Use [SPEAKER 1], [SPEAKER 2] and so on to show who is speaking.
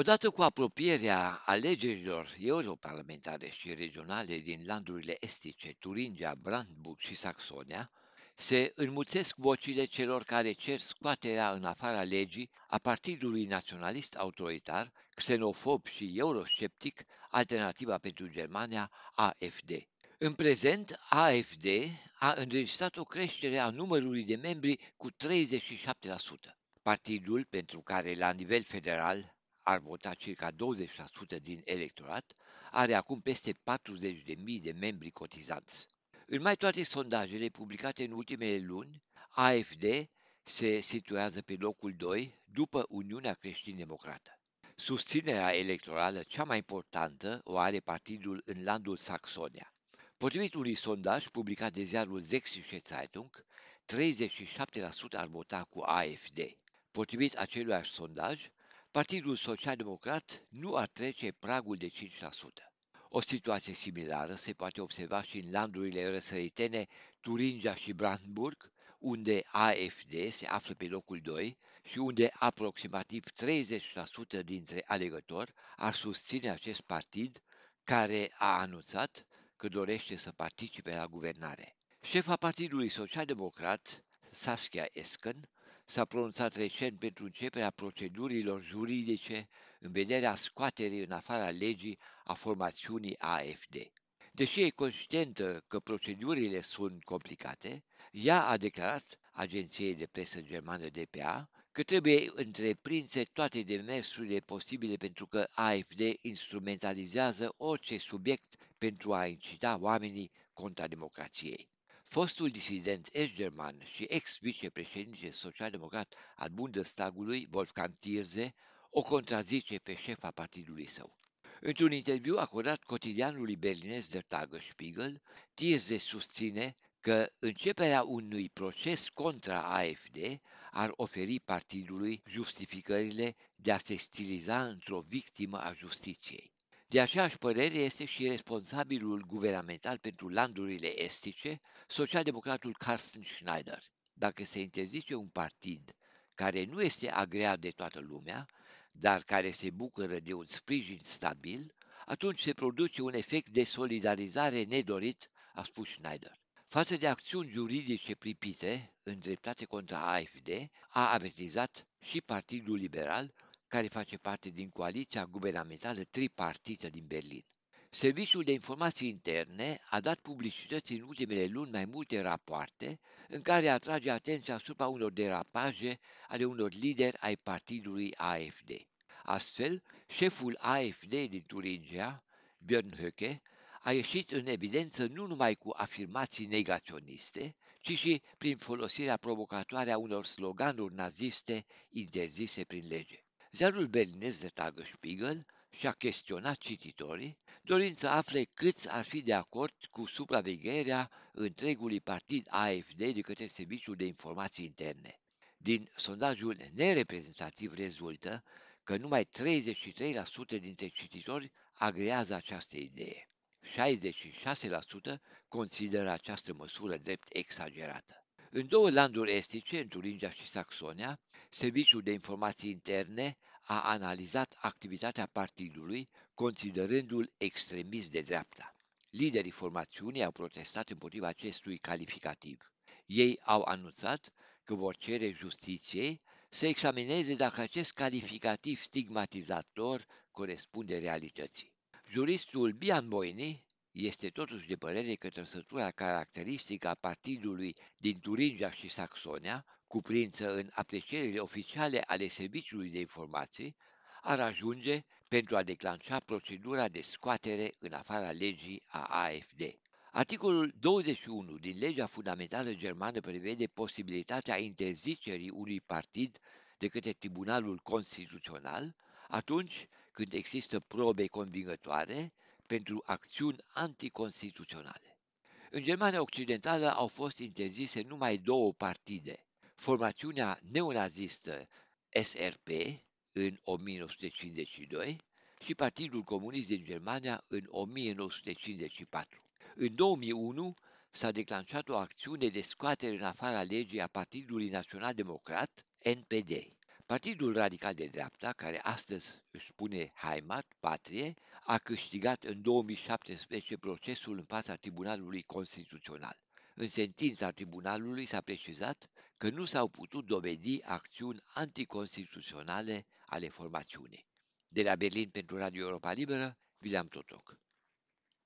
[SPEAKER 1] Odată cu apropierea alegerilor europarlamentare și regionale din landurile estice, Turingia, Brandenburg și Saxonia, se înmuțesc vocile celor care cer scoaterea în afara legii a Partidului Naționalist Autoritar, xenofob și eurosceptic, Alternativa pentru Germania, AFD. În prezent, AFD a înregistrat o creștere a numărului de membri cu 37%. Partidul pentru care la nivel federal ar vota circa 20% din electorat, are acum peste 40.000 de membri cotizanți. În mai toate sondajele publicate în ultimele luni, AFD se situează pe locul 2 după Uniunea Creștin-Democrată. Susținerea electorală cea mai importantă o are partidul în landul Saxonia. Potrivit unui sondaj publicat de ziarul Sächsische Zeitung, 37% ar vota cu AFD. Potrivit aceluiași sondaj, Partidul Social-Democrat nu ar trece pragul de 5%. O situație similară se poate observa și în landurile răsăritene Turingia și Brandenburg, unde AFD se află pe locul 2 și unde aproximativ 30% dintre alegători ar susține acest partid care a anunțat că dorește să participe la guvernare. Șefa Partidului Social-Democrat, Saskia Esken, s-a pronunțat recent pentru începerea procedurilor juridice în vederea scoaterii în afara legii a formațiunii AFD. Deși e conștientă că procedurile sunt complicate, ea a declarat agenției de presă germană DPA că trebuie întreprinse toate demersurile posibile pentru că AFD instrumentalizează orice subiect pentru a incita oamenii contra democrației. Fostul disident est-german și ex-vicepreședinte social-democrat al Bundestagului, Wolfgang Thierse, o contrazice pe șefa partidului său. Într-un interviu acordat cotidianului berlinez Der Tagesspiegel, Thierse susține că începerea unui proces contra AFD ar oferi partidului justificările de a se stiliza într-o victimă a justiției. De aceeași părere este și responsabilul guvernamental pentru landurile estice, socialdemocratul Carsten Schneider. Dacă se interzice un partid care nu este agreat de toată lumea, dar care se bucură de un sprijin stabil, atunci se produce un efect de solidarizare nedorit, a spus Schneider. Față de acțiuni juridice pripite îndreptate contra AFD, a avertizat și Partidul Liberal care face parte din coaliția guvernamentală tripartită din Berlin. Serviciul de informații interne a dat publicității în ultimele luni mai multe rapoarte în care atrage atenția asupra unor derapaje ale unor lideri ai partidului AFD. Astfel, șeful AFD din Turingia, Björn Höcke, a ieșit în evidență nu numai cu afirmații negaționiste, ci și prin folosirea provocatoare a unor sloganuri naziste interzise prin lege. Ziarul berlinez de Tagesspiegel și-a chestionat cititorii, dorind să afle câți ar fi de acord cu supravegherea întregului partid AFD de către Serviciul de Informații Interne. Din sondajul nereprezentativ rezultă că numai 33% dintre cititori agrează această idee. 66% consideră această măsură drept exagerată. În două landuri estice, în Turingia și Saxonia, Serviciul de Informații Interne a analizat activitatea partidului, considerându-l extremist de dreapta. Liderii formațiunii au protestat împotriva acestui calificativ. Ei au anunțat că vor cere justiției să examineze dacă acest calificativ stigmatizator corespunde realității. Juristul Bian Moini este totuși de părere că trăsătura caracteristică a partidului din Turingia și Saxonia, cuprinsă în aprecierile oficiale ale Serviciului de Informații, ar ajunge pentru a declanșa procedura de scoatere în afara legii a AFD. Articolul 21 din legea fundamentală germană prevede posibilitatea interzicerii unui partid de către Tribunalul Constituțional atunci când există probe convingătoare pentru acțiuni anticonstituționale. În Germania Occidentală au fost interzise numai două partide, formațiunea neonazistă SRP în 1952 și Partidul Comunist din Germania în 1954. În 2001 s-a declanșat o acțiune de scoatere în afara legii a Partidului Național Democrat, NPD. Partidul Radical de Dreapta, care astăzi își spune Heimat, patrie, a câștigat în 2017 procesul în fața Tribunalului Constituțional. În sentința tribunalului s-a precizat că nu s-au putut dovedi acțiuni anticonstituționale ale formațiunii. De la Berlin pentru Radio Europa Liberă, William Totoc.